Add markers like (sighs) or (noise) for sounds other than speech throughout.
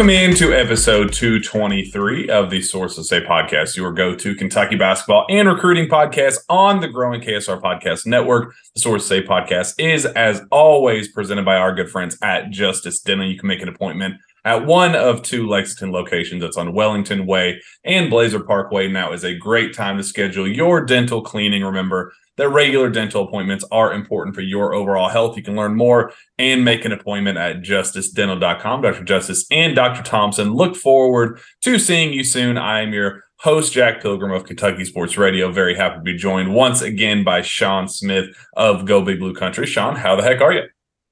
Welcome into episode 223 of the Sources Say podcast, your go to Kentucky basketball and recruiting podcast on the growing KSR Podcast Network. The Sources Say podcast is, as always, presented by our good friends at Justice Dental. You can make an appointment at one of two Lexington locations. That's on Wellington Way and Blazer Parkway. Now is a great time to schedule your dental cleaning. Remember, that regular dental appointments are important for your overall health. You can learn more and make an appointment at justicedental.com. Dr. Justice and Dr. Thompson look forward to seeing you soon. I am your host, Jack Pilgrim of Kentucky Sports Radio. Very happy to be joined once again by Shawn Smith of Go Big Blue Country. Shawn, how the heck are you?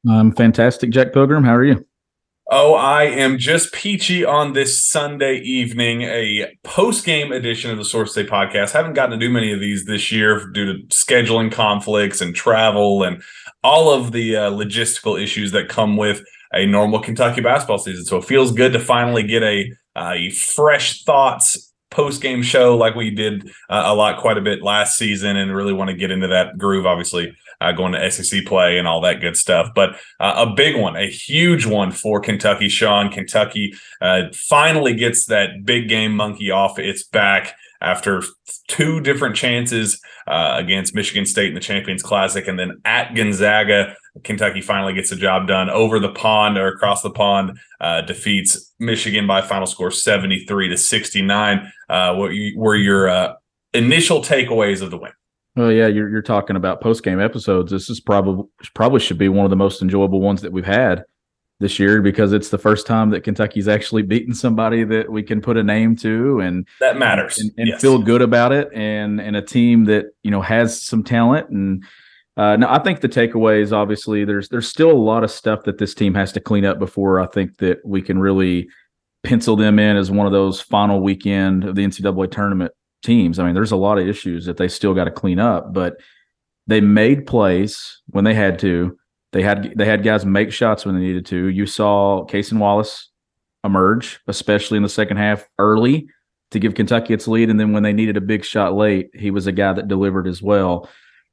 I'm fantastic, Jack Pilgrim. How are you? Oh, I am just peachy on this Sunday evening, a post game edition of the Sources Say podcast. Haven't gotten to do many of these this year due to scheduling conflicts and travel and all of the uh, logistical issues that come with a normal Kentucky basketball season. So it feels good to finally get a, a fresh thoughts post game show like we did uh, a lot, quite a bit last season, and really want to get into that groove. Obviously, uh, going to SEC play and all that good stuff. But uh, a big one, a huge one for Kentucky. Shawn, Kentucky uh, finally gets that big game monkey off its back after two different chances uh, against Michigan State in the Champions Classic, and then at Gonzaga. Kentucky finally gets the job done over the pond or across the pond, uh, defeats Michigan by final score 73 to 69. Uh, what were your uh, initial takeaways of the win? Well, yeah, you're you're talking about post game episodes. This is probably probably should be one of the most enjoyable ones that we've had this year because it's the first time that Kentucky's actually beaten somebody that we can put a name to and That matters. and, and Yes. feel good about it and and a team that you know has some talent and uh, no, I think the takeaways obviously there's there's still a lot of stuff that this team has to clean up before I think that we can really pencil them in as one of those final weekend of the NCAA tournament teams. I mean, there's a lot of issues that they still got to clean up, but they made plays when they had to. They had they had guys make shots when they needed to. You saw Cason Wallace emerge, especially in the second half early to give Kentucky its lead, and then when they needed a big shot late, he was a guy that delivered as well.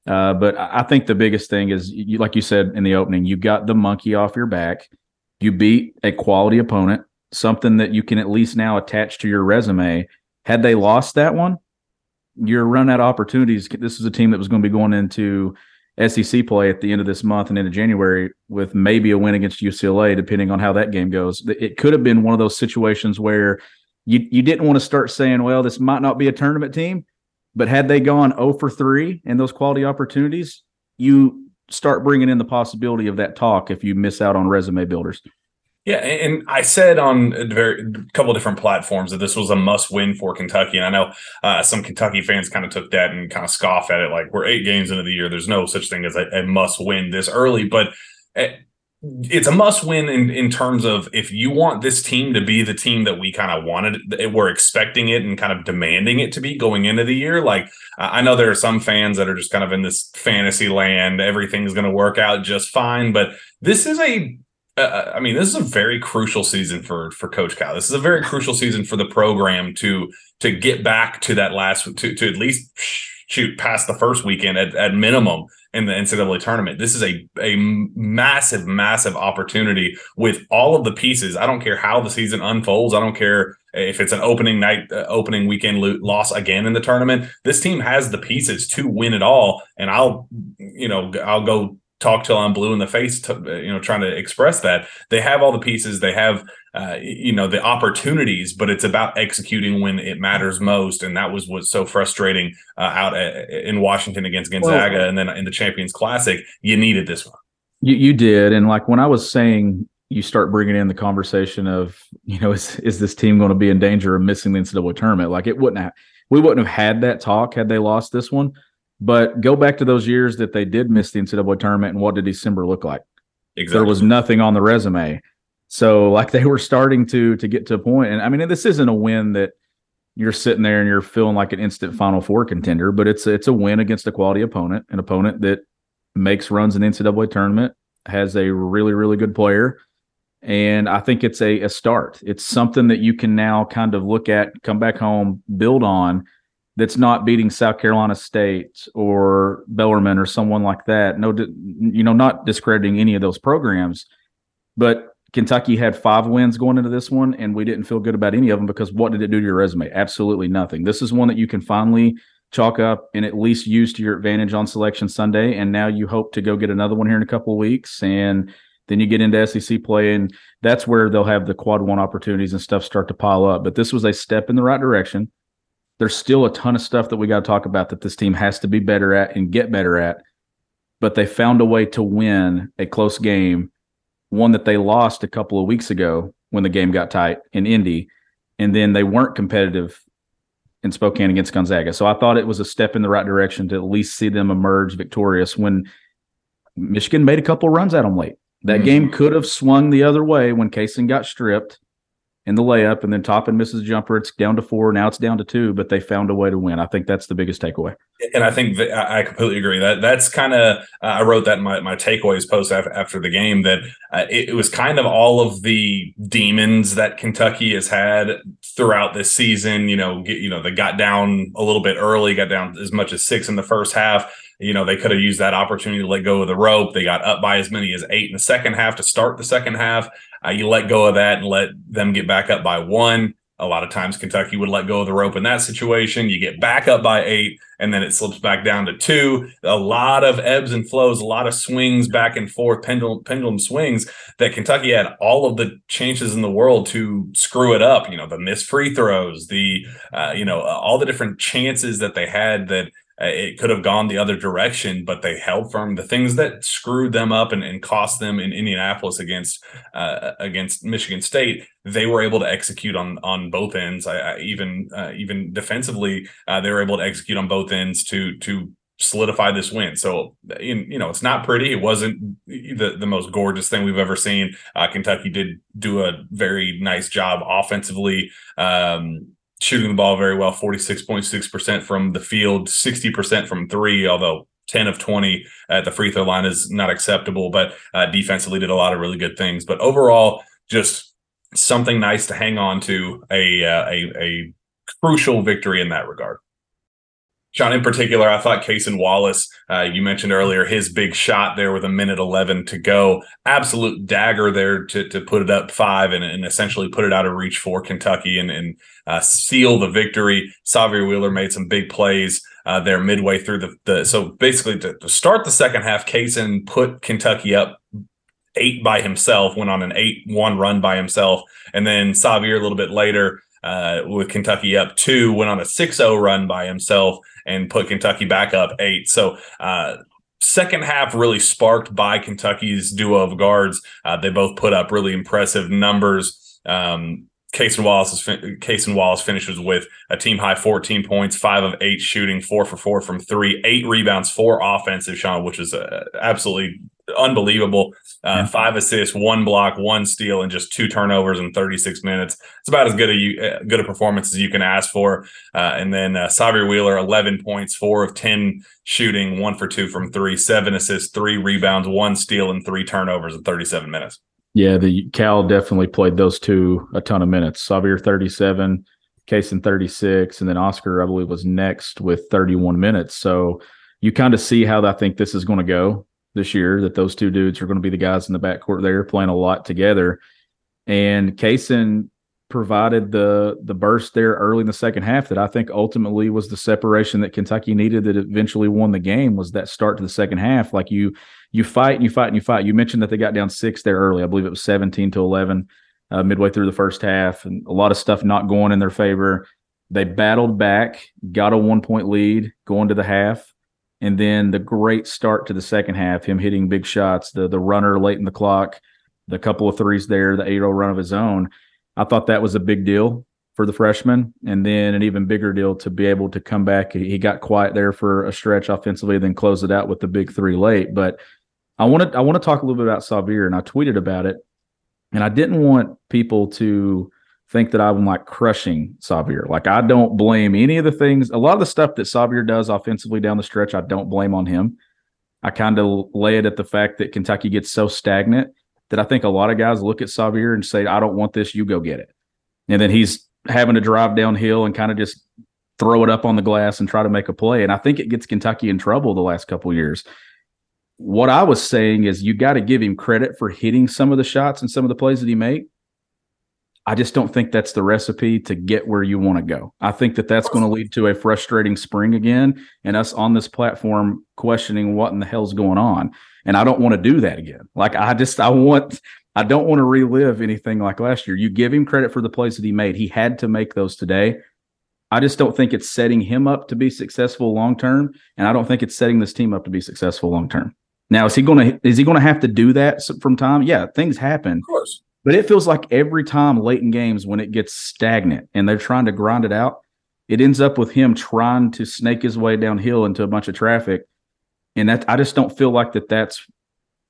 Uh, but I think the biggest thing is, you, like you said in the opening, you got the monkey off your back. You beat a quality opponent, something that you can at least now attach to your resume. Had they lost that one, you're run out of opportunities. This is a team that was going to be going into SEC play at the end of this month and into January with maybe a win against UCLA, depending on how that game goes. It could have been one of those situations where you you didn't want to start saying, well, this might not be a tournament team, but had they gone 0 for 3 in those quality opportunities, you start bringing in the possibility of that talk if you miss out on resume builders. Yeah, and I said on a very couple different platforms that this was a must-win for Kentucky, and I know uh, some Kentucky fans kind of took that and kind of scoff at it, like we're eight games into the year. There's no such thing as a, a must-win this early, but uh, it's a must-win in in terms of if you want this team to be the team that we kind of wanted, we're expecting it and kind of demanding it to be going into the year. Like I know there are some fans that are just kind of in this fantasy land, everything's going to work out just fine, but this is a uh, I mean, this is a very crucial season for for Coach Cal. This is a very crucial season for the program to to get back to that last to to at least shoot past the first weekend at, at minimum in the NCAA tournament. This is a a massive, massive opportunity with all of the pieces. I don't care how the season unfolds. I don't care if it's an opening night, uh, opening weekend lo- loss again in the tournament. This team has the pieces to win it all, and I'll, you know, I'll go talk till I'm blue in the face, to, you know, trying to express that. They have all the pieces, they have, uh, you know, the opportunities, but it's about executing when it matters most. And that was what's so frustrating uh, out at, in Washington against Gonzaga, well, and then in the Champions Classic, you needed this one. You you did, and like when I was saying. You start bringing in the conversation of, you know, is is this team going to be in danger of missing the NCAA tournament? Like it wouldn't have, we wouldn't have had that talk had they lost this one but go back to those years that they did miss the NCAA tournament, and what did December look like? Exactly. There was nothing on the resume. So like they were starting to to get to a point, and I mean this isn't a win that you're sitting there and you're feeling like an instant Final Four contender, but it's it's a win against a quality opponent, an opponent that makes runs in the NCAA tournament, has a really really good player, and I think it's a a start. It's something that you can now kind of look at, come back home, build on, that's not beating South Carolina State or Bellarmine or someone like that. No, you know, not discrediting any of those programs, but Kentucky had five wins going into this one, and we didn't feel good about any of them because what did it do to your resume? Absolutely nothing. This is one that you can finally chalk up and at least use to your advantage on Selection Sunday, and now you hope to go get another one here in a couple of weeks, and then you get into SEC play, and that's where they'll have the quad one opportunities and stuff start to pile up. But this was a step in the right direction there's still a ton of stuff that we got to talk about that this team has to be better at and get better at. But they found a way to win a close game, one that they lost a couple of weeks ago when the game got tight in Indy, and then they weren't competitive in Spokane against Gonzaga. So I thought it was a step in the right direction to at least see them emerge victorious when Michigan made a couple runs at them late. That mm-hmm. game could have swung the other way when Cason got stripped in the layup, and then Toppin misses jumper. It's down to four. Now it's down to two, but they found a way to win. I think that's the biggest takeaway. And I think I completely agree. That that's kind of uh, I wrote that in my, my takeaways post after, after the game that uh, it, it, was kind of all of the demons that Kentucky has had throughout this season. You know, get, you know they got down a little bit early, got down as much as six in the first half. You know, they could have used that opportunity to let go of the rope. They got up by as many as eight in the second half to start the second half. Uh, you let go of that and let them get back up by one. A lot of times Kentucky would let go of the rope in that situation. You get back up by eight, and then it slips back down to two. A lot of ebbs and flows, a lot of swings back and forth, pendulum pendulum swings that Kentucky had all of the chances in the world to screw it up. You know, the missed free throws, the uh, you know all the different chances that they had that it could have gone the other direction, but they held firm. The things that screwed them up and, and cost them in Indianapolis against uh, against Michigan State, they were able to execute on on both ends. I, I even uh, even defensively, uh, they were able to execute on both ends to to solidify this win. So, in, you know, it's not pretty. It wasn't the, the most gorgeous thing we've ever seen. Uh, Kentucky did do a very nice job offensively. Um, shooting the ball very well 46.6% from the field 60% from three although 10 of 20 at the free throw line is not acceptable but uh, defensively did a lot of really good things. But overall just something nice to hang on to a uh, a, a crucial victory in that regard Shawn, in particular, I thought Cason Wallace, uh, you mentioned earlier, his big shot there with a minute 11 to go, absolute dagger there to, to put it up five and, and essentially put it out of reach for Kentucky and, and uh, seal the victory. Sahvir Wheeler made some big plays uh, there midway through the, the so basically to, to start the second half, Cason put Kentucky up eight by himself, went on an 8 1 run by himself. And then Sahvir a little bit later, uh, with Kentucky up two, went on a 6 0 run by himself and put Kentucky back up eight. So, uh, second half really sparked by Kentucky's duo of guards. Uh, they both put up really impressive numbers. Um, Cason Wallace Cason Wallace finishes with a team high 14 points, five of eight shooting, four for four from three, eight rebounds, four offensive, Shawn, which is uh, absolutely unbelievable. Uh. Five assists, one block, one steal, and just two turnovers in 36 minutes. It's about as good a uh, good a performance as you can ask for. Uh, and then uh, Wheeler, 11 points, four of 10 shooting, one for two from three, seven assists, three rebounds, one steal, and three turnovers in 37 minutes. Yeah, the Cal definitely played those two a ton of minutes. Sahvir 37, Cason 36, and then Oscar, I believe, was next with 31 minutes. So you kind of see how I think this is going to go this year, that those two dudes are going to be the guys in the backcourt there playing a lot together. And Cason provided the the burst there early in the second half that I think ultimately was the separation that Kentucky needed that eventually won the game was that start to the second half. Like you you fight and you fight and you fight. You mentioned that they got down six there early. I believe it was 17 to 11 uh, midway through the first half and a lot of stuff not going in their favor. They battled back, got a one point lead going to the half. And then the great start to the second half, him hitting big shots, the the runner late in the clock, the couple of threes there, the 8-0 run of his own. I thought that was a big deal for the freshman, and then an even bigger deal to be able to come back. He got quiet there for a stretch offensively, then close it out with the big three late. But I want to I want to talk a little bit about Sahvir, and I tweeted about it, and I didn't want people to think that I'm like crushing Sahvir. Like I don't blame any of the things. A lot of the stuff that Sahvir does offensively down the stretch, I don't blame on him. I kind of lay it at the fact that Kentucky gets so stagnant that I think a lot of guys look at Sahvir and say, I don't want this, you go get it. And then he's having to drive downhill and kind of just throw it up on the glass and try to make a play. And I think it gets Kentucky in trouble the last couple years. What I was saying is you got to give him credit for hitting some of the shots and some of the plays that he made. I just don't think that's the recipe to get where you want to go. I think that that's going to lead to a frustrating spring again and us on this platform questioning what in the hell's going on. And I don't want to do that again. Like I just I want I don't want to relive anything like last year. You give him credit for the plays that he made. He had to make those today. I just don't think it's setting him up to be successful long term, and I don't think it's setting this team up to be successful long term. Now, is he going to is he going to have to do that from time? Yeah, things happen. Of course. But it feels like every time late in games when it gets stagnant and they're trying to grind it out, it ends up with him trying to snake his way downhill into a bunch of traffic and that I just don't feel like that that's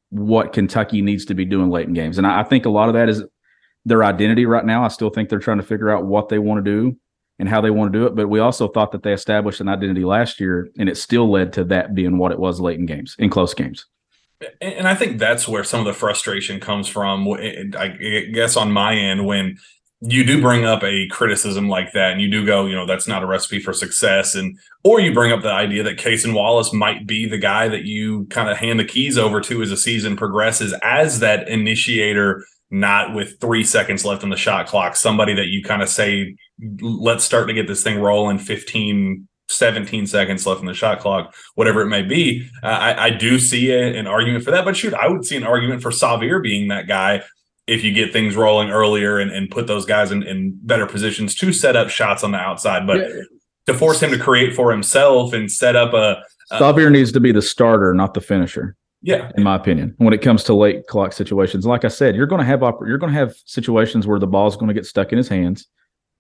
what Kentucky needs to be doing late in games. And I, I think a lot of that is their identity right now. I still think they're trying to figure out what they want to do and how they want to do it. But we also thought that they established an identity last year, and it still led to that being what it was late in games, in close games. And I think that's where some of the frustration comes from. I guess on my end, when you do bring up a criticism like that and you do go, you know, that's not a recipe for success. And, or you bring up the idea that Cason Wallace might be the guy that you kind of hand the keys over to as the season progresses as that initiator, not with three seconds left on the shot clock, somebody that you kind of say, let's start to get this thing rolling 15, 17 seconds left in the shot clock, whatever it may be. Uh, I, I, do see a, an argument for that, but shoot, I would see an argument for Sahvir being that guy if you get things rolling earlier and, and put those guys in, in better positions to set up shots on the outside. But yeah. to force him to create for himself and set up a, a Sahvir needs to be the starter, not the finisher. Yeah, in my opinion, when it comes to late clock situations, like I said, you're going to have you're going to have situations where the ball's going to get stuck in his hands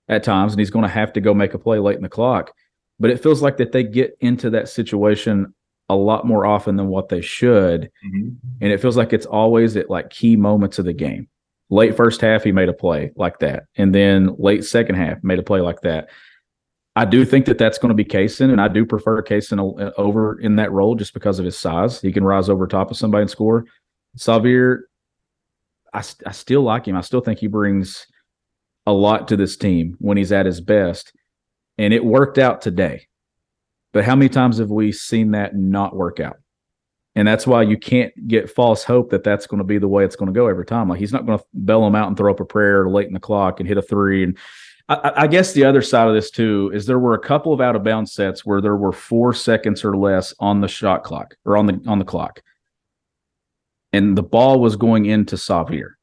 at times, and he's going to have to go make a play late in the clock. But it feels like that they get into that situation a lot more often than what they should, mm-hmm. and it feels like it's always at like key moments of the game. Late first half he made a play like that and then late second half made a play like that. I do think that that's going to be Cason and i do prefer Cason over in that role just because of his size. He can rise over top of somebody and score. Sahvir I, I still like him. I still think he brings a lot to this team when he's at his best and it worked out today but how many times have we seen that not work out and that's why you can't get false hope that that's going to be the way it's going to go every time. Like he's not going to bail him out and throw up a prayer late in the clock and hit a three. And I, I, guess the other side of this too is there were a couple of out of bounds sets where there were four seconds or less on the shot clock or on the on the clock, and the ball was going into Sahvir.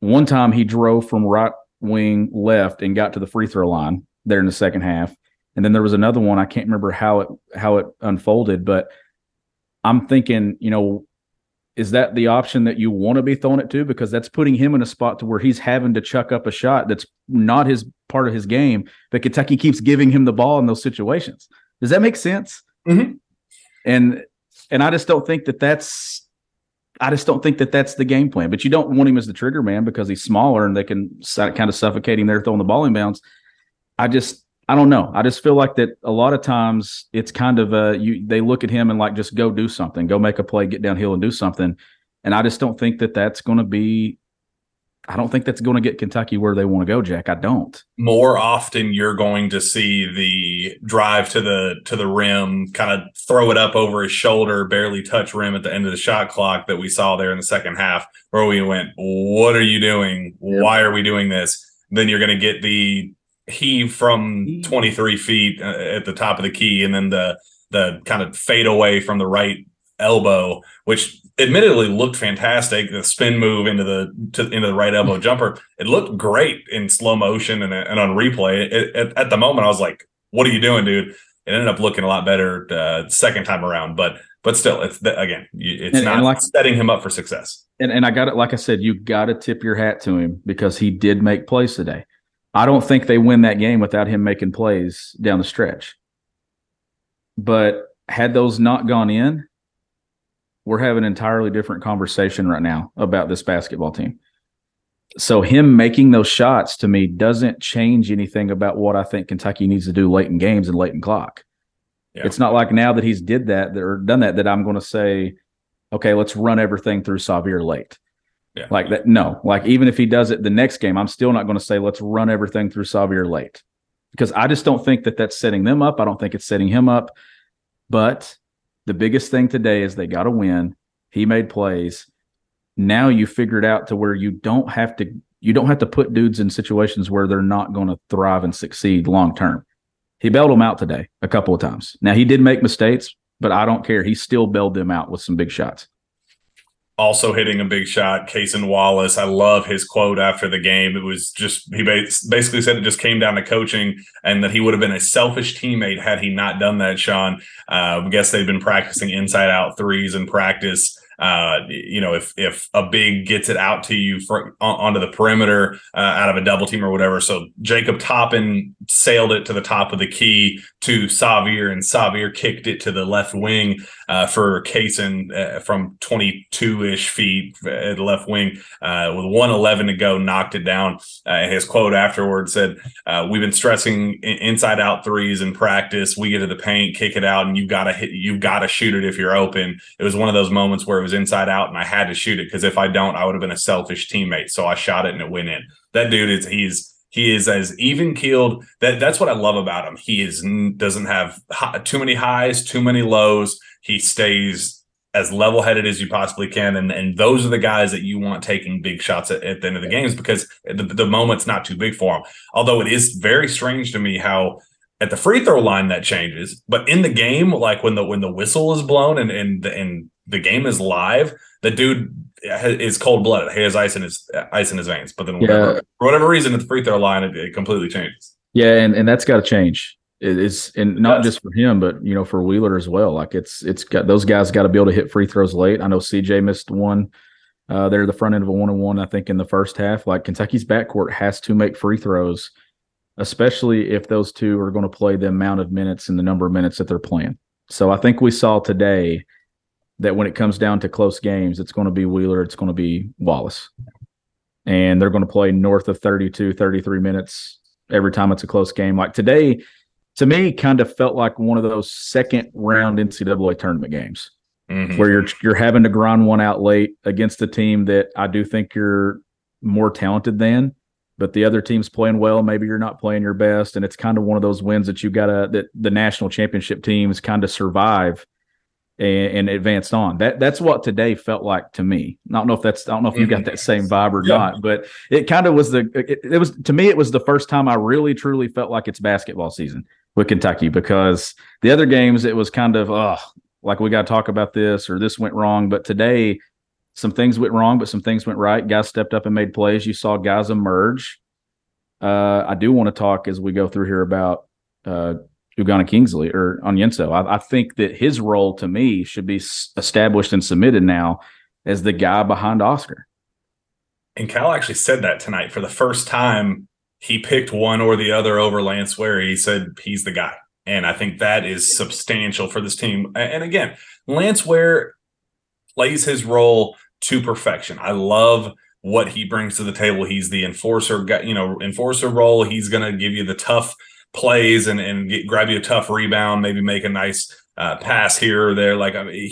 One time he drove from right wing left and got to the free throw line there in the second half, and then there was another one I can't remember how it how it unfolded, but I'm thinking, you know, is that the option that you want to be throwing it to? Because that's putting him in a spot to where he's having to chuck up a shot that's not his part of his game, but Kentucky keeps giving him the ball in those situations. Does that make sense? Mm-hmm. And and I just don't think that that's I just don't think that that's the game plan. But you don't want him as the trigger man because he's smaller and they can kind of suffocate him there throwing the ball in bounds. I just I don't know. I just feel like that a lot of times it's kind of uh you they look at him and like just go do something, go make a play, get downhill and do something. And I just don't think that that's going to be I don't think that's going to get Kentucky where they want to go, Jack. I don't. More often you're going to see the drive to the to the rim, kind of throw it up over his shoulder, barely touch rim at the end of the shot clock that we saw there in the second half, where we went, "What are you doing? Why are we doing this?" then you're going to get the heave from 23 feet uh, at the top of the key, and then the the kind of fade away from the right elbow, which admittedly looked fantastic. The spin move into the to, into the right elbow (laughs) jumper, it looked great in slow motion and, and on replay. It, it, at the moment, I was like, "What are you doing, dude?" It ended up looking a lot better uh, second time around, but but still, it's again, it's And- not and like- setting him up for success. And and I got it. Like I said, you got to tip your hat to him because he did make plays today. I don't think they win that game without him making plays down the stretch. But had those not gone in, we're having an entirely different conversation right now about this basketball team. So him making those shots to me doesn't change anything about what I think Kentucky needs to do late in games and late in clock. Yeah. It's not like now that he's did that or done that that I'm going to say, okay, let's run everything through Sahvir late. Yeah. Like that. No, like even if he does it the next game, I'm still not going to say let's run everything through Sahvir late because I just don't think that that's setting them up. I don't think it's setting him up. But the biggest thing today is they got to win. He made plays. Now you figured out to where you don't have to you don't have to put dudes in situations where they're not going to thrive and succeed long term. He bailed them out today a couple of times. Now he did make mistakes, but I don't care. He still bailed them out with some big shots. Also hitting a big shot. Cason Wallace, I love his quote after the game. It was just he basically said it just came down to coaching, and that he would have been a selfish teammate had he not done that. Shawn, uh, I guess they've been practicing inside out threes in practice. Uh, you know, if if a big gets it out to you for, onto the perimeter uh, out of a double team or whatever, so Jacob Toppin sailed it to the top of the key to Sahvir, and Sahvir kicked it to the left wing uh, for Cason uh, from 22 ish feet at the left wing uh, with 111 to go, knocked it down. Uh, his quote afterwards said, uh, "We've been stressing inside out threes in practice. We get to the paint, kick it out, and you gotta hit, you gotta shoot it if you're open." It was one of those moments where was inside out, and I had to shoot it because if I don't, I would have been a selfish teammate. So I shot it and it went in. That dude is he's he is as even keeled. That that's what I love about him. He is doesn't have hi, too many highs, too many lows. He stays as level headed as you possibly can, and and those are the guys that you want taking big shots at, at the end of the games because the, the moment's not too big for him. Although it is very strange to me how at the free throw line that changes, but in the game, like when the when the whistle is blown and and the, and the game is live, the dude is cold blooded. He has ice in his ice in his veins. But then whatever, Yeah. for whatever reason, at the free throw line, it, it completely changes. Yeah, and, and that's got to change. It is, and not Yes. just for him, but you know, for Wheeler as well. Like it's it's got those guys got to be able to hit free throws late. I know CJ missed one. Uh, they're the front end of a one and one. I think in the first half, like Kentucky's backcourt has to make free throws, especially if those two are going to play the amount of minutes and the number of minutes that they're playing. So I think we saw today that when it comes down to close games, it's going to be Wheeler, it's going to be Wallace. And they're going to play north of 32, 33 minutes every time it's a close game. Like today, to me, kind of felt like one of those second round NCAA tournament games Mhm. where you're you're having to grind one out late against a team that I do think you're more talented than, but the other team's playing well. Maybe you're not playing your best, and it's kind of one of those wins that you gotta that the national championship teams kind of survive and, and advanced on. That that's what today felt like to me. I don't know if that's I don't know if you got mm-hmm. that same vibe or Yeah. not, but it kind of was the it, it was to me it was the first time I really truly felt like it's basketball season with Kentucky because the other games it was kind of oh like we got to talk about this or this went wrong, but today some things went wrong, but some things went right. Guys stepped up and made plays. You saw guys emerge. Uh, I do want to talk as we go through here about uh, Ugonna Kingsley or Onyenso. I, I think that his role to me should be established and submitted now as the guy behind Oscar. And Cal actually said that tonight for the first time. He picked one or the other over Lance Ware. He said he's the guy. And I think that is substantial for this team. And again, Lance Ware plays his role to perfection. I love what he brings to the table. He's the enforcer, you know, enforcer role. He's going to give you the tough plays and and get, grab you a tough rebound, maybe make a nice uh, pass here or there. Like I mean, he,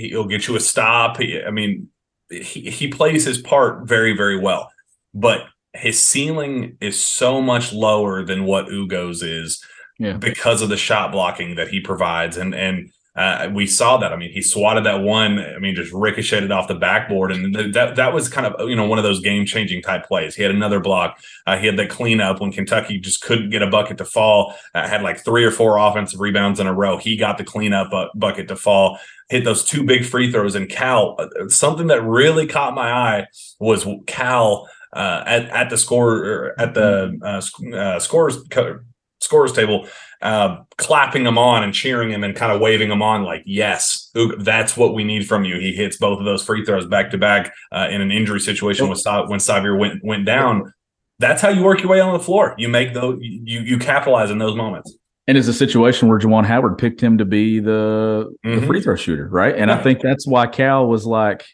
he he'll get you a stop. He, I mean, he he plays his part very very well, but his ceiling is so much lower than what Ugo's is Yeah. because of the shot blocking that he provides and and uh, we saw that. I mean, he swatted that one. I mean, just ricocheted off the backboard, and th- that that was kind of you know one of those game changing type plays. He had another block. Uh, he had the cleanup when Kentucky just couldn't get a bucket to fall. Uh, had like three or four offensive rebounds in a row. He got the cleanup bu- bucket to fall. Hit those two big free throws. And Cal, uh, something that really caught my eye was Cal uh, at at the score at the uh, sc- uh, scores co- scores table, uh, clapping him on and cheering him and kind of waving him on like, yes, that's what we need from you. He hits both of those free throws back to back uh, in an injury situation with Sa- when Sahvir went went down. That's how you work your way on the floor. You make those you you capitalize in those moments. And it's a situation where Juwan Howard picked him to be the, the Mhm. free throw shooter, right? And I think that's why Cal was like,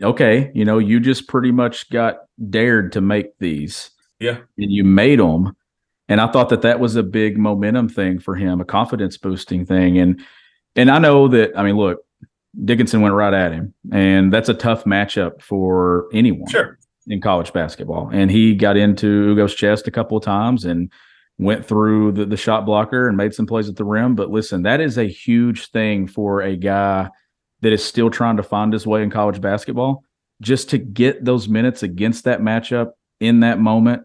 okay, you know, you just pretty much got dared to make these. Yeah. And you made them. And I thought that that was a big momentum thing for him, a confidence boosting thing. And, and I know that, I mean, look, Dickinson went right at him, and that's a tough matchup for anyone Sure. in college basketball. And he got into Ugo's chest a couple of times and went through the, the shot blocker and made some plays at the rim. But listen, that is a huge thing for a guy that is still trying to find his way in college basketball. Just to get those minutes against that matchup in that moment,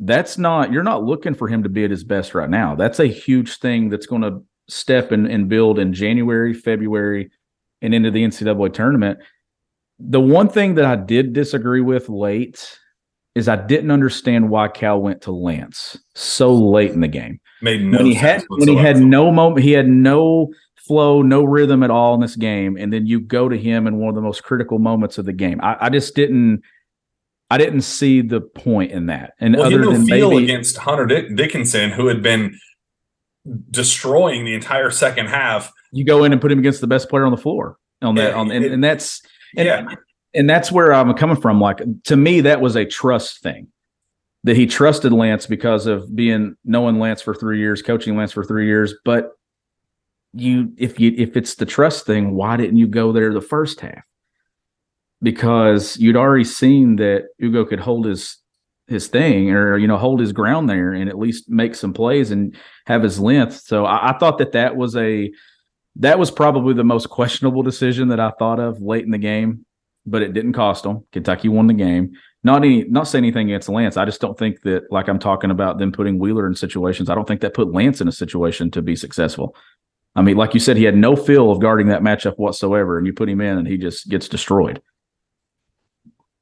that's not, you're not looking for him to be at his best right now. That's a huge thing that's going to step and, and build in January, February, and into the NCAA tournament. The one thing that I did disagree with late is I didn't understand why Cal went to Lance so late in the game. Made no when he had when he had no moment, he had no flow, no rhythm at all in this game, and then you go to him in one of the most critical moments of the game. I, I just didn't. I didn't see the point in that. And Well, other than feel maybe against Hunter Dick- Dickinson, who had been destroying the entire second half. you go in and put him against the best player on the floor on that Yeah, on and, it- and that's and, yeah, and that's where I'm coming from. Like to me, that was a trust thing that he trusted Lance because of being knowing Lance for three years, coaching Lance for three years. But you, if you, if it's the trust thing, why didn't you go there the first half? Because you'd already seen that Ugo could hold his his thing or you know hold his ground there and at least make some plays and have his length. So I, I thought that that was a that was probably the most questionable decision that I thought of late in the game, but it didn't cost them. Kentucky won the game. Not any, not saying anything against Lance. I just don't think that, like I'm talking about them putting Wheeler in situations. I don't think that put Lance in a situation to be successful. I mean, like you said, he had no feel of guarding that matchup whatsoever, and you put him in, and he just gets destroyed.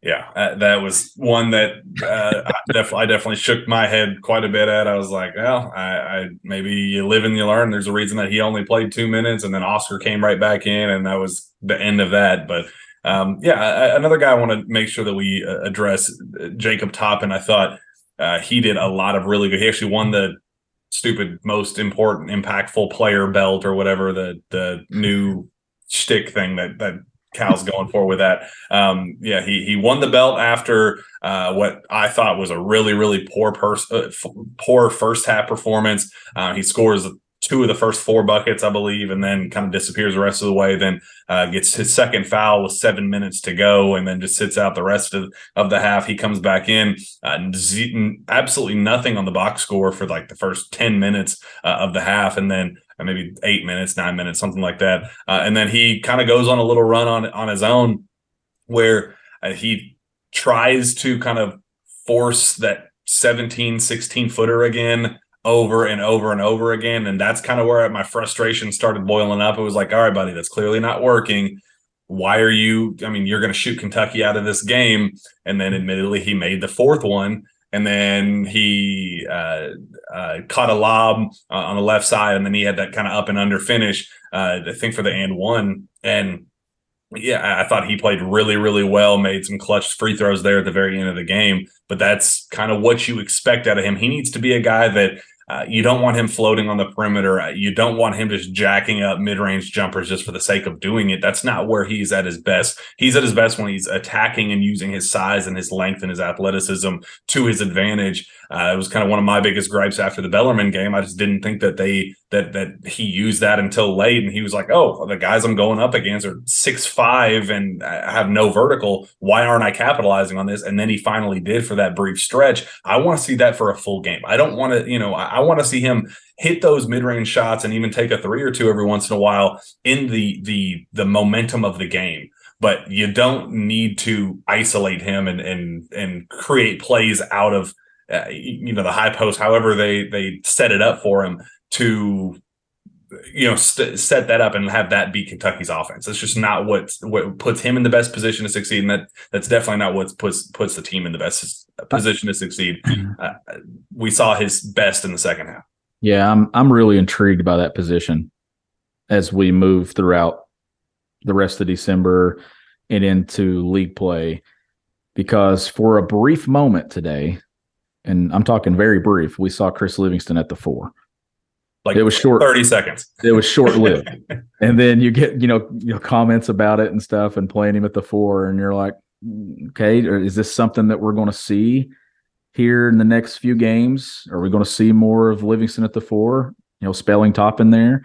Yeah, uh, that was one that uh, I, (laughs) def- I definitely shook my head quite a bit at. I was like, well, I, I maybe you live and you learn. There's a reason that he only played two minutes, and then Oscar came right back in, and that was the end of that. But um, yeah, I- another guy I want to make sure that we uh, address, uh, Jacob Toppin. I thought uh, he did a lot of really good. He actually won the stupid most important impactful player belt or whatever the the new shtick thing that that Cal's going for with that. Um, yeah, he he won the belt after uh, what I thought was a really really poor pers- uh, f- poor first half performance. Uh, he scores two of the first four buckets, I believe, and then kind of disappears the rest of the way. Then uh, gets his second foul with seven minutes to go, and then just sits out the rest of, of the half. He comes back in, uh, absolutely nothing on the box score for like the first ten minutes uh, of the half, and then maybe eight minutes, nine minutes, something like that. Uh, and then he kind of goes on a little run on on his own, where uh, he tries to kind of force that 17, 16 footer again over and over and over again. And that's kind of where my frustration started boiling up. It was like, all right, buddy, that's clearly not working. Why are you? I mean, you're going to shoot Kentucky out of this game. And then admittedly, he made the fourth one. And then he uh, uh, caught a lob uh, on the left side, and then he had that kind of up and under finish. Uh, I think for the and one, and yeah, I I thought he played really, really well. Made some clutch free throws there at the very end of the game. But that's kind of what you expect out of him. He needs to be a guy that uh, you don't want him floating on the perimeter. Uh, You don't want him just jacking up mid-range jumpers just for the sake of doing it. That's not where he's at his best. He's at his best when he's attacking and using his size and his length and his athleticism to his advantage. Uh, it was kind of one of my biggest gripes after the Bellarmine game. I just didn't think that they that that he used that until late, and he was like, "Oh, the guys I'm going up against are six five and I have no vertical. Why aren't I capitalizing on this?" And then he finally did for that brief stretch. I want to see that for a full game. I don't want to, you know, I, I want to see him hit those mid-range shots and even take a three or two every once in a while in the the the momentum of the game. But you don't need to isolate him and and and create plays out of uh, you know the high post, however they they set it up for him to you know st- set that up and have that be Kentucky's offense. That's just not what what puts him in the best position to succeed, and that that's definitely not what puts puts the team in the best position to succeed. (clears throat) Uh, we saw his best in the second half. Yeah, I'm I'm really intrigued by that position as we move throughout the rest of December and into league play because for a brief moment today, and I'm talking very brief, we saw Chris Livingston at the four. Like It was short. 30 seconds. It was short lived. (laughs) and then you get, you know, you know, comments about it and stuff and playing him at the four, and you're like, "Mm, okay, is this something that we're going to see here in the next few games? Are we going to see more of Livingston at the four? You know, spelling Toppin there.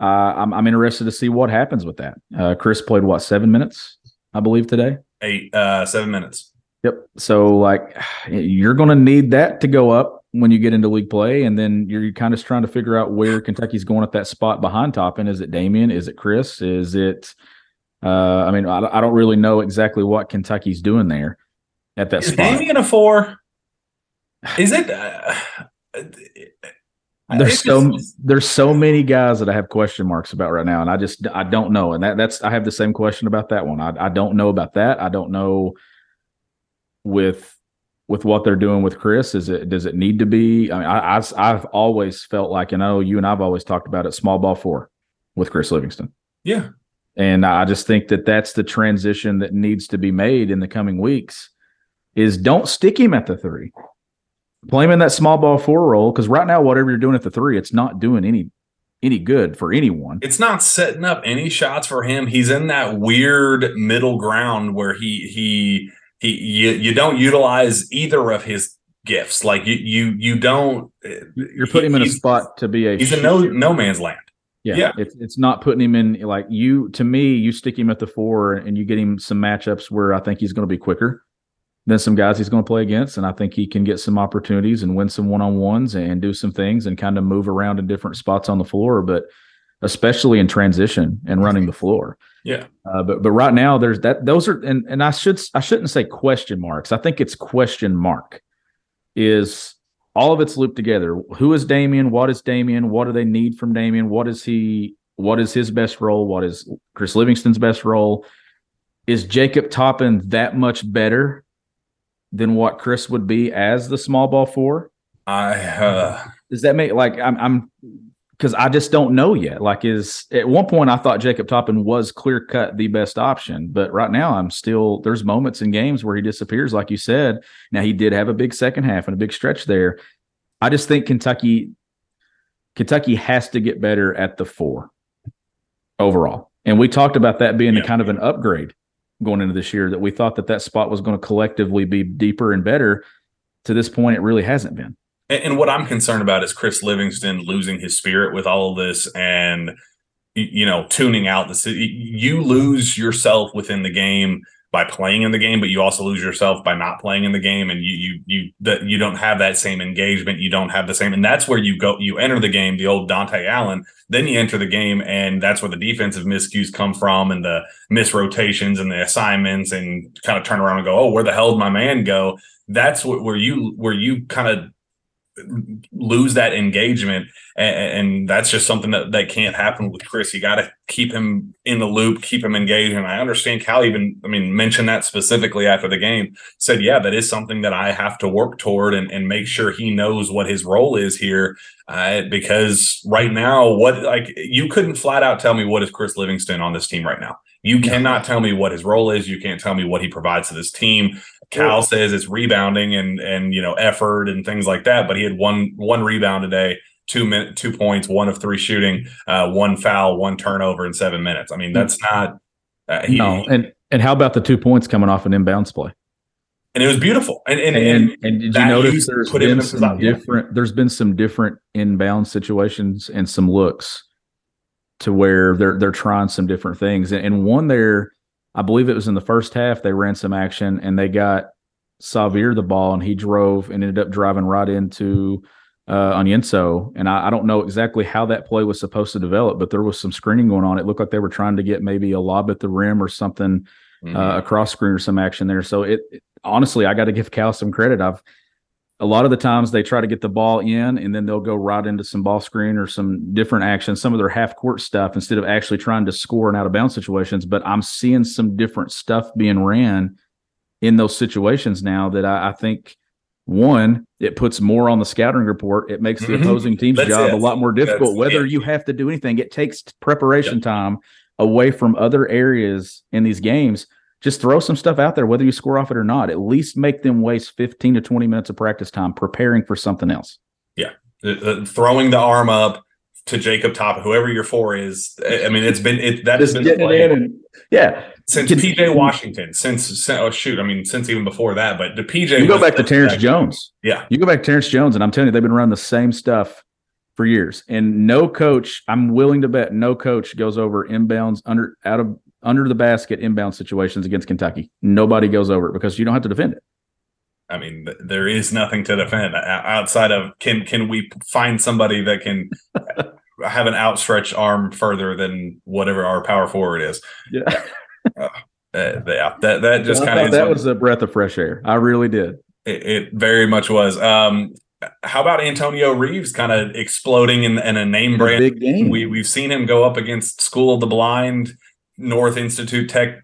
Uh, I'm I'm interested to see what happens with that. Uh, Chris played what seven minutes, I believe today. Eight, uh, seven minutes. Yep. So like (sighs) you're going to need that to go up when you get into league play, and then you're kind of trying to figure out where Kentucky's going at that spot behind Toppin. Is it Daimion? Is it Chris? Is it? Uh, I mean, I, I don't really know exactly what Kentucky's doing there at that Is spot. Daimion a four? Is it? Uh, There's so just- there's so many guys that I have question marks about right now, and I just I don't know. And that that's I have the same question about that one. I I don't know about that. I don't know with with what they're doing with Chris. Is it does it need to be? I mean, I, I've I've always felt like, you know, you and I've always talked about it. Small ball four with Chris Livingston, yeah. and I just think that that's the transition that needs to be made in the coming weeks. Is don't stick him at the three play him in that small ball four role because right now whatever you're doing at the three it's not doing any any good for anyone It's not setting up any shots for him. He's in that weird middle ground where he he he you, you don't utilize either of his gifts. Like you you you don't. you're putting him in a spot to be a He's in no no man's land. yeah, yeah. It's, it's not putting him in like you to me you stick him at the four and you get him some matchups where i think he's going to be quicker than some guys he's going to play against and i think he can get some opportunities and win some one-on-ones and do some things and kind of move around in different spots on the floor but especially in transition and running the floor Yeah. Uh, but but right now there's that those are and and I should I shouldn't say question marks. I think it's question mark is all of it's looped together. Who is Daimion? What is Daimion? What do they need from Daimion? What is he? What is his best role? What is Chris Livingston's best role? Is Jacob Toppin that much better than what Chris would be as the small ball four? I uh, Does that make like I'm I'm because I just don't know yet. Like, is at one point I thought Jacob Toppin was clear cut the best option, but right now I'm still there's moments in games where he disappears, like you said. Now he did have a big second half and a big stretch there. I just think Kentucky Kentucky has to get better at the four overall, and we talked about that being a kind of an upgrade going into this year. That we thought that that spot was going to collectively be deeper and better. To this point, it really hasn't been. And, and what I'm concerned about is Chris Livingston losing his spirit with all of this and you know tuning out the city. You lose yourself within the game by playing in the game, but you also lose yourself by not playing in the game, and you you you that you don't have that same engagement. You don't have the same, and that's where you go. You enter the game, the old Dante Allen. Then you enter the game, and that's where the defensive miscues come from, and the misrotations and the assignments, and kind of turn around and go, "Oh, where the hell did my man go?" That's where you where you kind of lose that engagement and, and that's just something that, that can't happen with chris. You got to keep him in the loop keep him engaged. And i understand cal even i mean mentioned that specifically after the game said yeah that is something that i have to work toward and, and make sure he knows what his role is here. Uh, because right now what like you couldn't flat out tell me what is chris livingston on this team right now. You cannot tell me what his role is. You can't tell me what he provides to this team Cal says it's rebounding and and you know effort and things like that, but he had one one rebound today, two two points, one of three shooting, uh, one foul, one turnover in seven minutes. I mean, that's not uh, he, no, and and how about the two points coming off an inbounds play? and it was beautiful. And and, And and, and did you notice there's put been some position- yeah. different there's been some different inbound situations and some looks to where they're they're trying some different things. And, and one there, I believe it was in the first half, they ran some action and they got Sahvir the ball and he drove and ended up driving right into uh, Onyenso, and I, I, don't know exactly how that play was supposed to develop, but there was some screening going on. It looked like they were trying to get maybe a lob at the rim or something mm-hmm. uh, across screen or some action there. So it, it honestly, I got to give Cal some credit. I've a lot of the times they try to get the ball in and then they'll go right into some ball screen or some different action, some of their half court stuff instead of actually trying to score in out of bounds situations. But I'm seeing some different stuff being ran in those situations now that I, I think one, it puts more on the scouting report. It makes the mm-hmm. opposing team's That's job it. a lot more difficult. That's Whether you have to do anything, it takes preparation yep. time away from other areas in these games just throw some stuff out there, whether you score off it or not. At least make them waste 15 to 20 minutes of practice time preparing for something else. Yeah. Uh, throwing the arm up to Jacob Top, whoever your four is. I mean, it's been, it, that has been played. And, yeah. Since PJ Washington, since, oh, shoot, I mean, since even before that, but the PJ. You go back to Terrence Jones. Yeah. You go back to Terrence Jones, and I'm telling you, they've been running the same stuff for years. And no coach, I'm willing to bet no coach goes over inbounds under out of under the basket inbound situations against Kentucky. Nobody goes over it because you don't have to defend it. I mean, there is nothing to defend outside of can can we find somebody that can (laughs) have an outstretched arm further than whatever our power forward is? Yeah. (laughs) uh, yeah, that that just kind of that was a breath of fresh air. I really did. It, it very much was. Um, how about Antonio Reeves kind of exploding in, in a name brand? big game. We we've seen him go up against School of the Blind North Institute Tech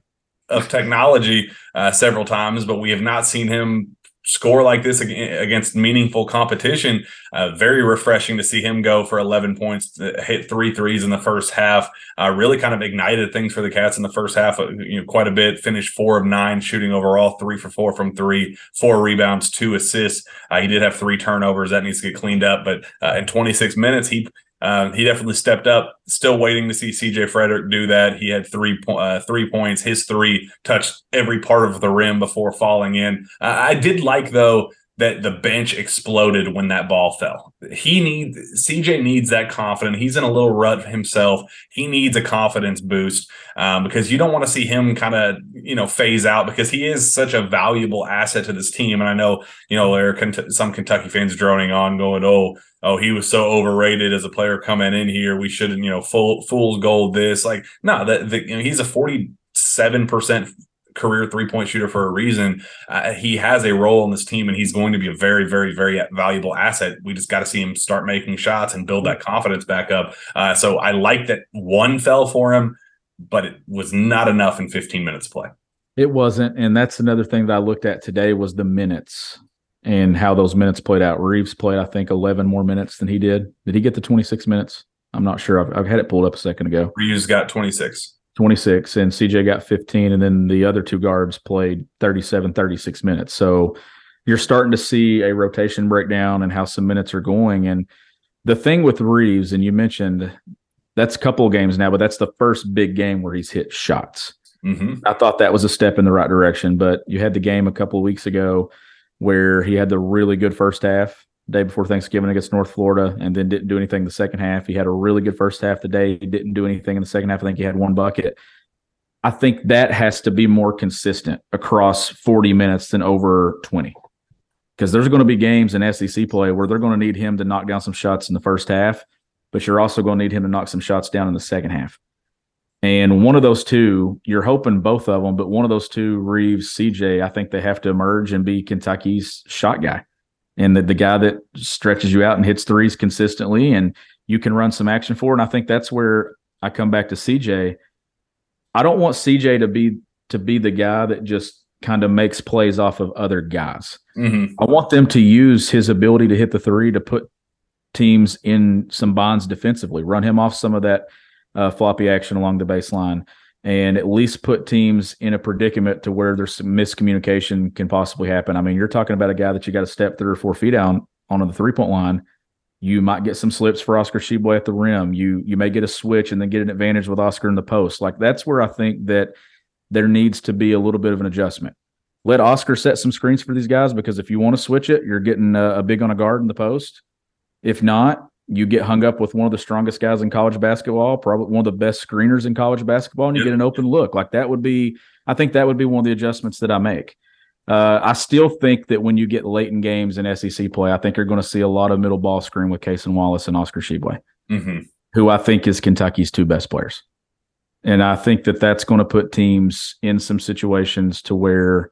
of (laughs) Technology uh, several times, but we have not seen him score like this against meaningful competition. Uh, very refreshing to see him go for 11 points, uh, hit three threes in the first half. Uh, really kind of ignited things for the Cats in the first half, uh, you know, quite a bit. Finished four of nine shooting overall, three for four from three, four rebounds, two assists. Uh, he did have three turnovers that needs to get cleaned up, but uh, in 26 minutes, he uh, he definitely stepped up. Still waiting to see CJ Frederick do that. He had three uh, three points. His three touched every part of the rim before falling in. Uh, I did like though that the bench exploded when that ball fell. He needs CJ needs that confidence. He's in a little rut himself. He needs a confidence boost um, because you don't want to see him kind of you know phase out because he is such a valuable asset to this team. And I know you know there are some Kentucky fans droning on, going, "Oh, oh, he was so overrated as a player coming in here. We shouldn't you know full fool's gold this." Like no, that you know, he's a forty seven percent career three point shooter for a reason. Uh, he has a role in this team, and he's going to be a very, very, very valuable asset. We just got to see him start making shots and build that confidence back up. Uh, so I like that one fell for him, but it was not enough in 15 minutes play. It wasn't, and that's another thing that I looked at today was the minutes and how those minutes played out. Reeves played, I think, 11 more minutes than he did. Did he get the 26 minutes? I'm not sure. I've, I've had it pulled up a second ago. Reeves got 26. 26 and CJ got 15 and then the other two guards played 37 36 minutes. So you're starting to see a rotation breakdown and how some minutes are going and the thing with Reeves and you mentioned that's a couple of games now but that's the first big game where he's hit shots. Mm-hmm. I thought that was a step in the right direction but you had the game a couple of weeks ago where he had the really good first half day before Thanksgiving against North Florida, and then didn't do anything the second half. He had a really good first half the day. He didn't do anything in the second half. I think he had one bucket. I think that has to be more consistent across 40 minutes than over 20. Because there's going to be games in SEC play where they're going to need him to knock down some shots in the first half, but you're also going to need him to knock some shots down in the second half. And one of those two, you're hoping both of them, but one of those two, Reeves, CJ, I think they have to emerge and be Kentucky's shot guy and the, the guy that stretches you out and hits threes consistently and you can run some action for. And I think that's where I come back to CJ. I don't want CJ to be to be the guy that just kind of makes plays off of other guys. Mm-hmm. I want them to use his ability to hit the three to put teams in some bonds defensively, run him off some of that uh, floppy action along the baseline and at least put teams in a predicament to where there's some miscommunication can possibly happen. I mean, you're talking about a guy that you got to step three or four feet down on the three point line. You might get some slips for Oscar Tshiebwe at the rim. You you may get a switch and then get an advantage with Oscar in the post. Like that's where I think that there needs to be a little bit of an adjustment. Let Oscar set some screens for these guys because if you want to switch it, you're getting a, a big on a guard in the post. If not, you get hung up with one of the strongest guys in college basketball, probably one of the best screeners in college basketball, and you yep. get an open look. Like that would be, I think that would be one of the adjustments that I make. Uh, I still think that when you get late in games in SEC play, I think you're going to see a lot of middle ball screen with Cason Wallace and Oscar Tshiebwe, hmm who I think is Kentucky's two best players. And I think that that's going to put teams in some situations to where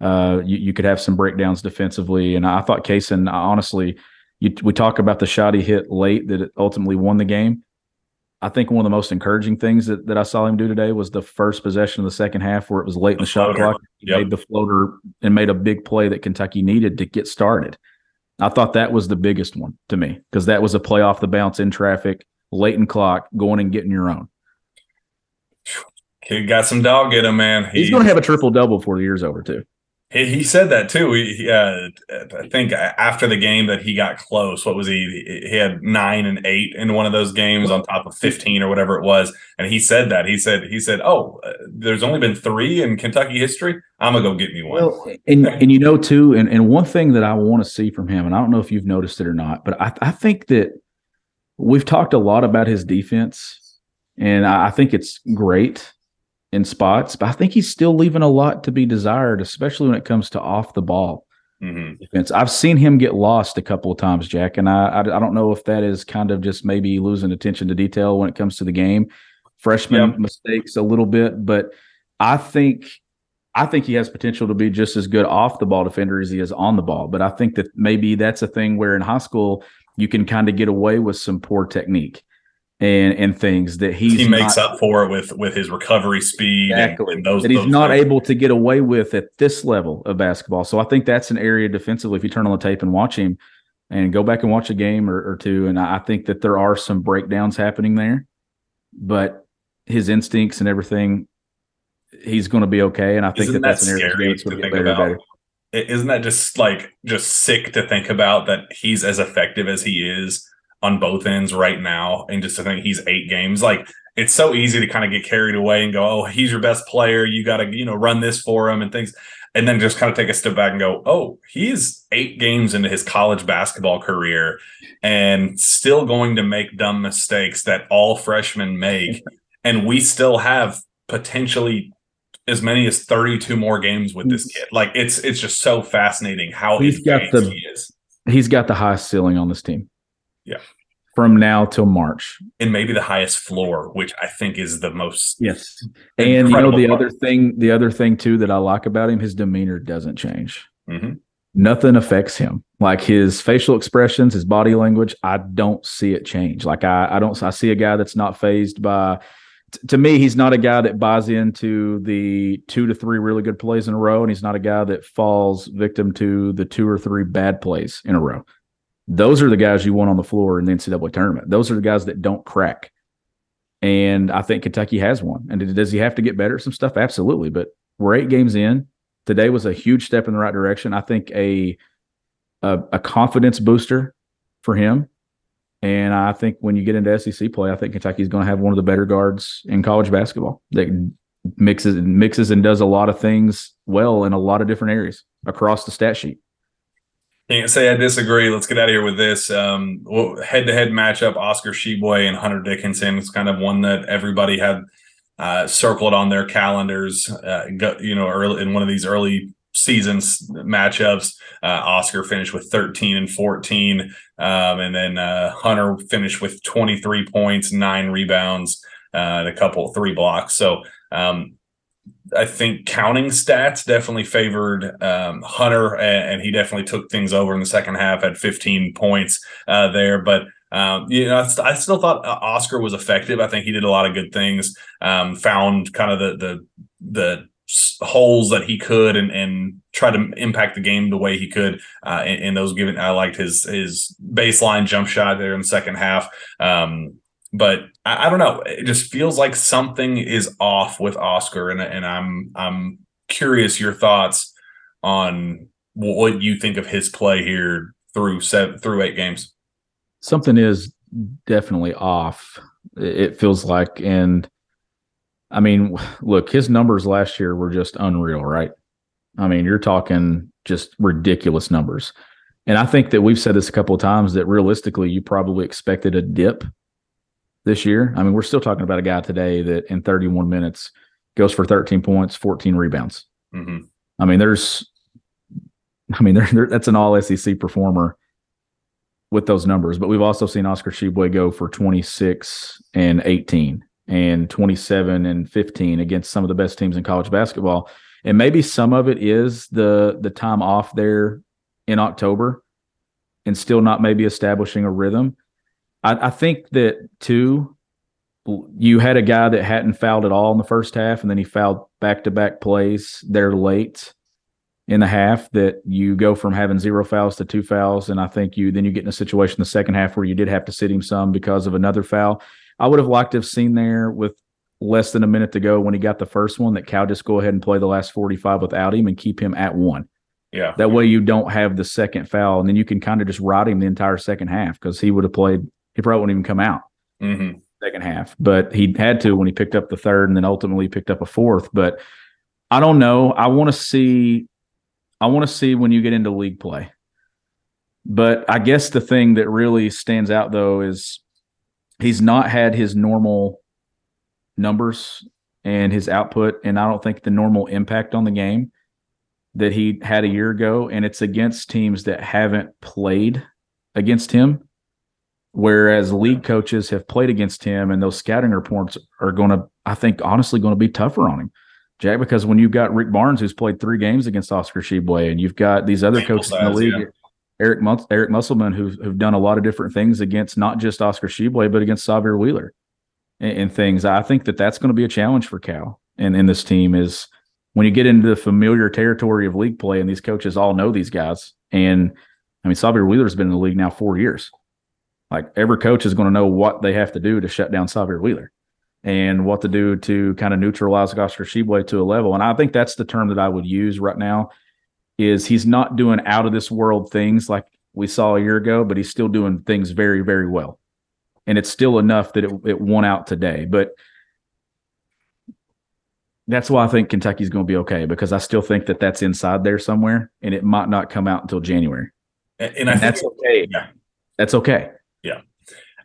uh, you, you could have some breakdowns defensively. And I thought Cason, honestly, you, we talk about the shot he hit late that ultimately won the game. I think one of the most encouraging things that, that I saw him do today was the first possession of the second half where it was late in the, The shot floater. clock. He Yep. made the floater and made a big play that Kentucky needed to get started. I thought that was the biggest one to me because that was a play off the bounce in traffic, late in clock, going and getting your own. He got some dog in him, man. He's going to have a triple double before the year's over too. He, said that too. He, uh, I think after the game that he got close. What was he? He had nine and eight in one of those games on top of fifteen or whatever it was. And he said that. He said he said, "Oh, uh, there's only been three in Kentucky history. I'm gonna go get me one." Well, and and you know too, and and one thing that I want to see from him, and I don't know if you've noticed it or not, but I I think that we've talked a lot about his defense, and I I think it's great in spots, but I think he's still leaving a lot to be desired, especially when it comes to off the ball Mhm. defense. I've seen him get lost a couple of times, Jack, and I I, I don't know if that is kind of just maybe losing attention to detail when it comes to the game. Freshman Yeah. mistakes a little bit, but I think I think he has potential to be just as good off the ball defender as he is on the ball. But I think that maybe that's a thing where in high school you can kind of get away with some poor technique and and things that he's he makes not, up for with with his recovery speed and- Exactly. and, those that he's those not things. able to get away with at this level of basketball. So I think that's an area defensively. If you turn on the tape and watch him, and go back and watch a game or, or two, and I I think that there are some breakdowns happening there, but his instincts and everything, he's going to be okay. And I think Isn't that that's an area scary that's going to to get think better and about? better. Isn't that just like just sick to think about that he's as effective as he is on both ends right now, and just to think he's eight games like. It's so easy to kind of get carried away and go, "Oh, he's your best player. You got to, you know, run this for him and things." and then just kind of take a step back and go, oh, he's eight games into his college basketball career and still going to make dumb mistakes that all freshmen make. (laughs) and we still have potentially as many as 32 more games with this kid. Like it's it's just so fascinating how He's got the- he is. He's got the highest ceiling on this team. Yeah. From now till March. And maybe the highest floor, which I think is the most Yes. And you know the part. other thing, the other thing too that I like about him, his demeanor doesn't change. Mhm. Nothing affects him. Like his facial expressions, his body language, I don't see it change. Like I, I don't. I see a guy that's not phased by. To me, he's not a guy that buys into the two to three really good plays in a row, and he's not a guy that falls victim to the two or three bad plays in a row. Those are the guys you want on the floor in the NCAA tournament. Those are the guys that don't crack. And I think Kentucky has one. And does he have to get better at some stuff? Absolutely. But we're eight games in. Today was a huge step in the right direction. I think a a, a confidence booster for him. And I think when you get into SEC play, I think Kentucky's going to have one of the better guards in college basketball that mixes mixes and does a lot of things well in a lot of different areas across the stat sheet. Can't say I disagree. Let's get out of here with this. Um, head to head matchup: Oscar Tshiebwe and Hunter Dickinson. It's kind of one that everybody had uh, circled on their calendars. Uh, you know, early in one of these early seasons matchups, uh, Oscar finished with 13 and 14, um, and then uh, Hunter finished with 23 points, nine rebounds, uh, and a couple three blocks. So. Um, I think counting stats definitely favored um, Hunter, and, and, he definitely took things over in the second half. Had 15 points uh, there, but um, you know, I, I, still thought uh, Oscar was effective. I think he did a lot of good things. Um, found kind of the the the holes that he could, and and try to impact the game the way he could. Uh, in, those given, I liked his his baseline jump shot there in the second half. Um, but I, I, don't know. It just feels like something is off with Oscar, and and I'm I'm curious your thoughts on what you think of his play here through seven through eight games. Something is definitely off. It feels like, and I mean, look, his numbers last year were just unreal, right? I mean, you're talking just ridiculous numbers. And I think that we've said this a couple of times that realistically, you probably expected a dip this year. I mean, we're still talking about a guy today that in 31 minutes goes for 13 points, 14 rebounds. Mm-hmm. I mean, there's I mean, (laughs) they're, that's an all SEC performer with those numbers. But we've also seen Oscar Tshiebwe go for 26 and 18 and 27 and 15 against some of the best teams in college basketball. And maybe some of it is the the time off there in October and still not maybe establishing a rhythm. I, I think that too, you had a guy that hadn't fouled at all in the first half, and then he fouled back to back plays there late in the half that you go from having zero fouls to two fouls. And I think you then you get in a situation in the second half where you did have to sit him some because of another foul. I would have liked to have seen there with less than a minute to go when he got the first one that Cal just go ahead and play the last 45 without him and keep him at one. Yeah. That way you don't have the second foul, and then you can kind of just ride him the entire second half because he would have played. He probably won't even come out Mm-hmm. second half, but he had to when he picked up the third, and then ultimately picked up a fourth. But I don't know. I want to see. I want to see when you get into league play. But I guess the thing that really stands out though is he's not had his normal numbers and his output, and I don't think the normal impact on the game that he had a year ago. And it's against teams that haven't played against him. Whereas league coaches have played against him, and those scouting reports are going to, I think, honestly, going to be tougher on him, Jack. Because when you've got Rick Barnes, who's played three games against Oscar Tshiebwe, and you've got these other coaches in the league, yeah. Eric Mus- Eric Musselman, who've, who've done a lot of different things against not just Oscar Tshiebwe, but against Sahvir Wheeler and, and things. I think that that's going to be a challenge for Cal and in this team is when you get into the familiar territory of league play, and these coaches all know these guys. And I mean, Sahvir Wheeler's been in the league now four years. Like every coach is going to know what they have to do to shut down Sahvir Wheeler and what to do to kind of neutralize Oscar Tshiebwe to a level. And I think that's the term that I would use right now is he's not doing out of this world things like we saw a year ago, but he's still doing things very, very well. And it's still enough that it, it won out today. But that's why I think Kentucky's going to be okay because I still think that that's inside there somewhere and it might not come out until January. And, and I And think that's okay. yeah. That's okay.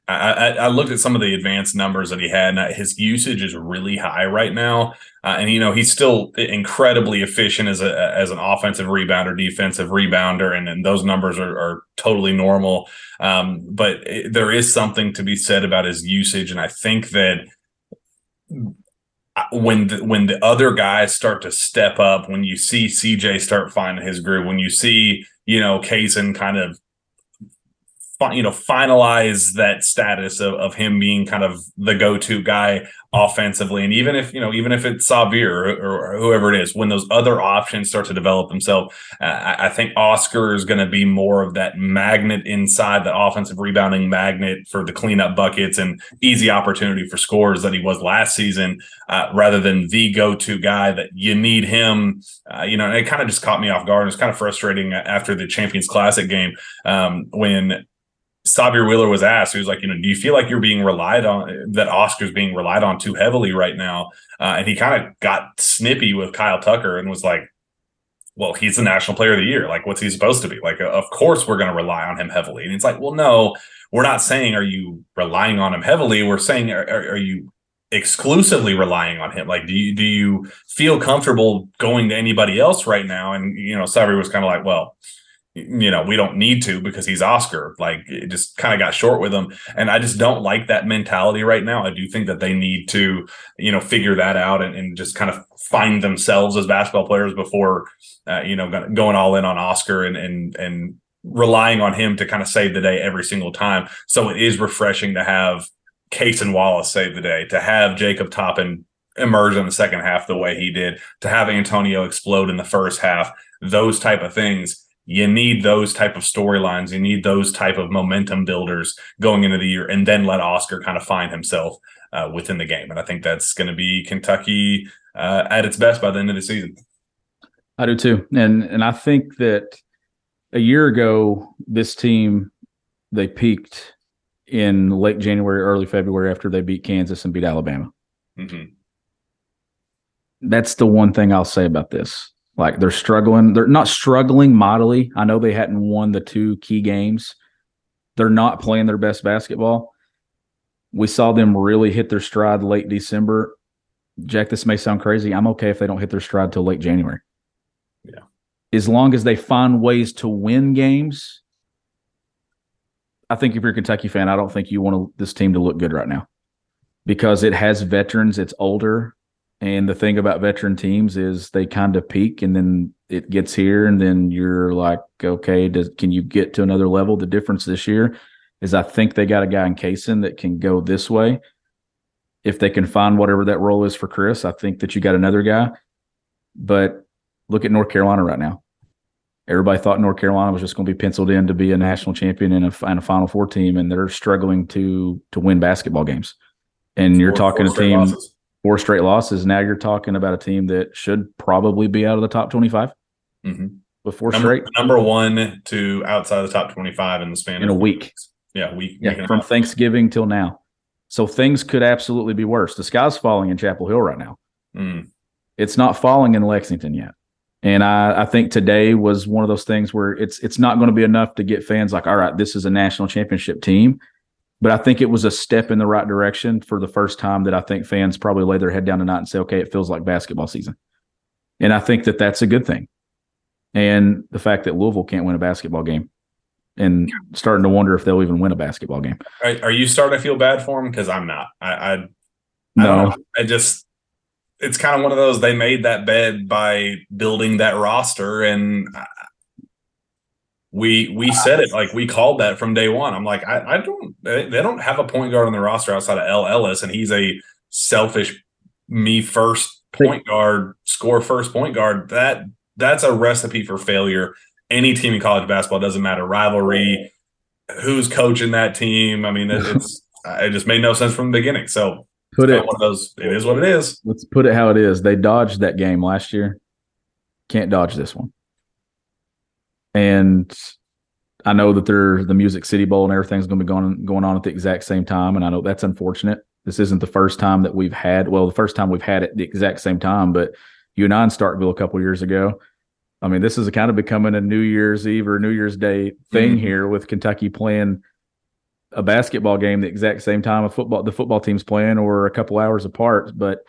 I, I, I looked at some of the advanced numbers that he had, and his usage is really high right now. Uh, and you know he's still incredibly efficient as a as an offensive rebounder, defensive rebounder, and, and those numbers are, are totally normal. Um, but it, there is something to be said about his usage, and I think that when the, when the other guys start to step up, when you see CJ start finding his groove, when you see you know Cason kind of you know finalize that status of, of him being kind of the go-to guy offensively. And even if you know even if it's Sahvir or, or whoever it is when those other options start to develop themselves uh, I, I think Oscar is going to be more of that magnet inside the offensive rebounding magnet for the cleanup buckets and easy opportunity for scores that he was last season uh, rather than the go-to guy that you need him. Uh, you know and it kind of just caught me off guard. It's kind of frustrating after the Champions Classic game um, when Sahvir Wheeler was asked, he was like, you know, do you feel like you're being relied on, that Oscar's being relied on too heavily right now? Uh, and he kind of got snippy with Kyle Tucker and was like, well, he's the national player of the year. Like, what's he supposed to be? Like, of course we're going to rely on him heavily. And it's like, well, no, we're not saying, are you relying on him heavily? We're saying, are, are, are you exclusively relying on him? Like, do you, do you feel comfortable going to anybody else right now? And, you know, Sahvir was kind of like, well, you know, we don't need to because he's Oscar. Like it just kind of got short with him. And I just don't like that mentality right now. I do think that they need to, you know, figure that out and, and just kind of find themselves as basketball players before, uh, you know, going all in on Oscar and, and, and relying on him to kind of save the day every single time. So it is refreshing to have Cason Wallace save the day, to have Jacob Toppin emerge in the second half the way he did, to have Antonio explode in the first half, those type of things you need those type of storylines you need those type of momentum builders going into the year and then let oscar kind of find himself uh, within the game and i think that's going to be kentucky uh, at its best by the end of the season I do too. And and I think that a year ago, this team they peaked in late January, early February after they beat Kansas and beat Alabama. Mhm. That's the one thing I'll say about this. Like they're struggling. They're not struggling mightily. I know they hadn't won the two key games. They're not playing their best basketball. We saw them really hit their stride late December. Jack, this may sound crazy. I'm okay if they don't hit their stride till late January. Yeah. As long as they find ways to win games, I think if you're a Kentucky fan, I don't think you want this team to look good right now because it has veterans, it's older. And the thing about veteran teams is they kind of peak and then it gets here and then you're like, okay, does can you get to another level? The difference this year is I think they got a guy in Cason that can go this way. If they can find whatever that role is for Chris, I think that you got another guy. But look at North Carolina right now. Everybody thought North Carolina was just going to be penciled in to be a national champion and a, and a Final Four team, and they're struggling to to win basketball games. And you're Four- talking four a straight team losses. Four straight losses. Now you're talking about a team that should probably be out of the top 25 Mhm. with four Number, straight number one to outside the top 25 in the span in of a week. Yeah, week. week Yeah, a from. Thanksgiving till now. So things could absolutely be worse. The sky's falling in Chapel Hill right now. Mm. It's not falling in Lexington yet. And I, I think today was one of those things where it's it's not going to be enough to get fans like, all right, this is a national championship team. But I think it was a step in the right direction for the first time that I think fans probably lay their head down tonight and say, okay, it feels like basketball season. And I think that that's a good thing. And the fact that Louisville can't win a basketball game and starting to wonder if they'll even win a basketball game. Are, are you starting to feel bad for them? Because I'm not. I, I, No. I just, it's kind of one of those. They made that bed by building that roster, and I- we we said it like we called that from day one. I'm like, I, I don't. They don't have a point guard on the roster outside of El Ellis, and he's a selfish, me first point guard, score first point guard. That that's a recipe for failure. Any team in college basketball doesn't matter rivalry, who's coaching that team. I mean, it, it's it just made no sense from the beginning. So put it one of those. It is what it is. let's put it how it is. They dodged that game last year. Can't dodge this one. And I know that they're the Music City Bowl and everything's going to be going going on at the exact same time, and I know that's unfortunate. This isn't the first time that we've had. Well, the first time we've had it at the exact same time, but you and I in Starkville a couple years ago. I mean, this is kind of becoming a New Year's Eve or New Year's Day thing Mhm. here with Kentucky playing a basketball game the exact same time a football the football team's playing or a couple hours apart. But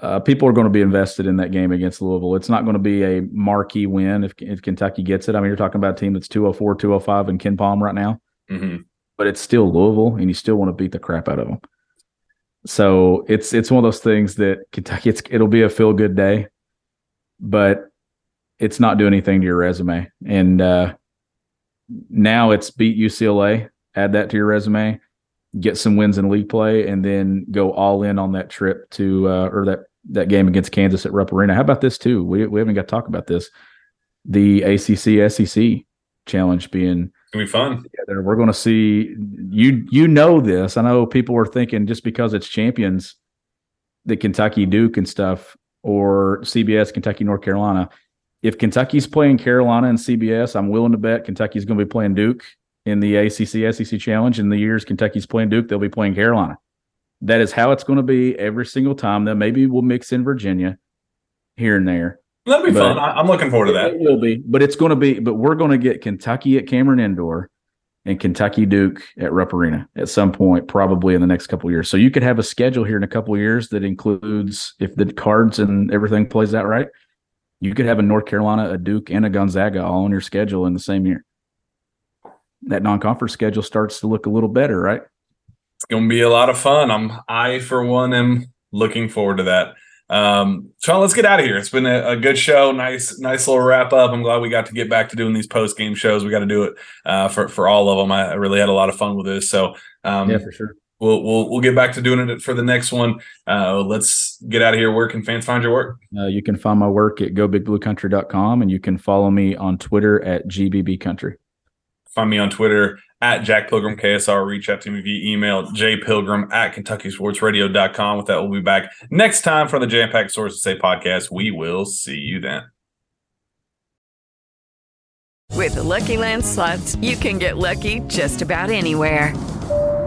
uh, people are going to be invested in that game against Louisville. It's not going to be a marquee win if, if Kentucky gets it. I mean, you're talking about a team that's 204, 205 in KenPom right now, hmm but it's still Louisville, and you still want to beat the crap out of them. So it's it's one of those things that Kentucky. It's it'll be a feel good day, but it's not doing anything to your resume. And uh, now it's beat UCLA. Add that to your resume. Get some wins in league play, and then go all in on that trip to uh, or that that game against Kansas at Rupp Arena. How about this too? We we haven't got to talk about this. The ACC SEC challenge being gonna be fun. together. We're going to see you. You know this. I know people are thinking just because it's champions, the Kentucky Duke and stuff, or CBS Kentucky North Carolina. If Kentucky's playing Carolina and CBS, I'm willing to bet Kentucky's going to be playing Duke in the ACC SEC Challenge. In the years Kentucky's playing Duke, they'll be playing Carolina. That is how it's going to be every single time. Then maybe we'll mix in Virginia here and there. That'll be But- fun. I'm looking forward to that. It will be, but it's going to be. But we're going to get Kentucky at Cameron Indoor and Kentucky Duke at Rupp Arena at some point, probably in the next couple of years. So you could have a schedule here in a couple of years that includes, if the cards and everything plays out right, you could have a North Carolina, a Duke, and a Gonzaga all on your schedule in the same year. That non-conference schedule starts to look a little better, right? It's gonna be a lot of fun. I'm I for one am looking forward to that. Um, Shawn, let's get out of here. It's been a, a good show. Nice, nice little wrap up. I'm glad we got to get back to doing these post game shows. We got to do it uh, for for all of them. I, really had a lot of fun with this. So um, for sure. we'll we'll we'll get back to doing it for the next one. Uh, let's get out of here. Where can fans find your work? Uh, you can find my work at gobigbluecountry.com and you can follow me on Twitter at gbbcountry. Find me on Twitter at Jack Pilgrim KSR. Reach out to me via email, jpilgrim at KentuckySportsRadio.com. With that, we'll be back next time for the Jam Packed Sources Say podcast. We will see you then. With the Lucky Land slots, you can get lucky just about anywhere.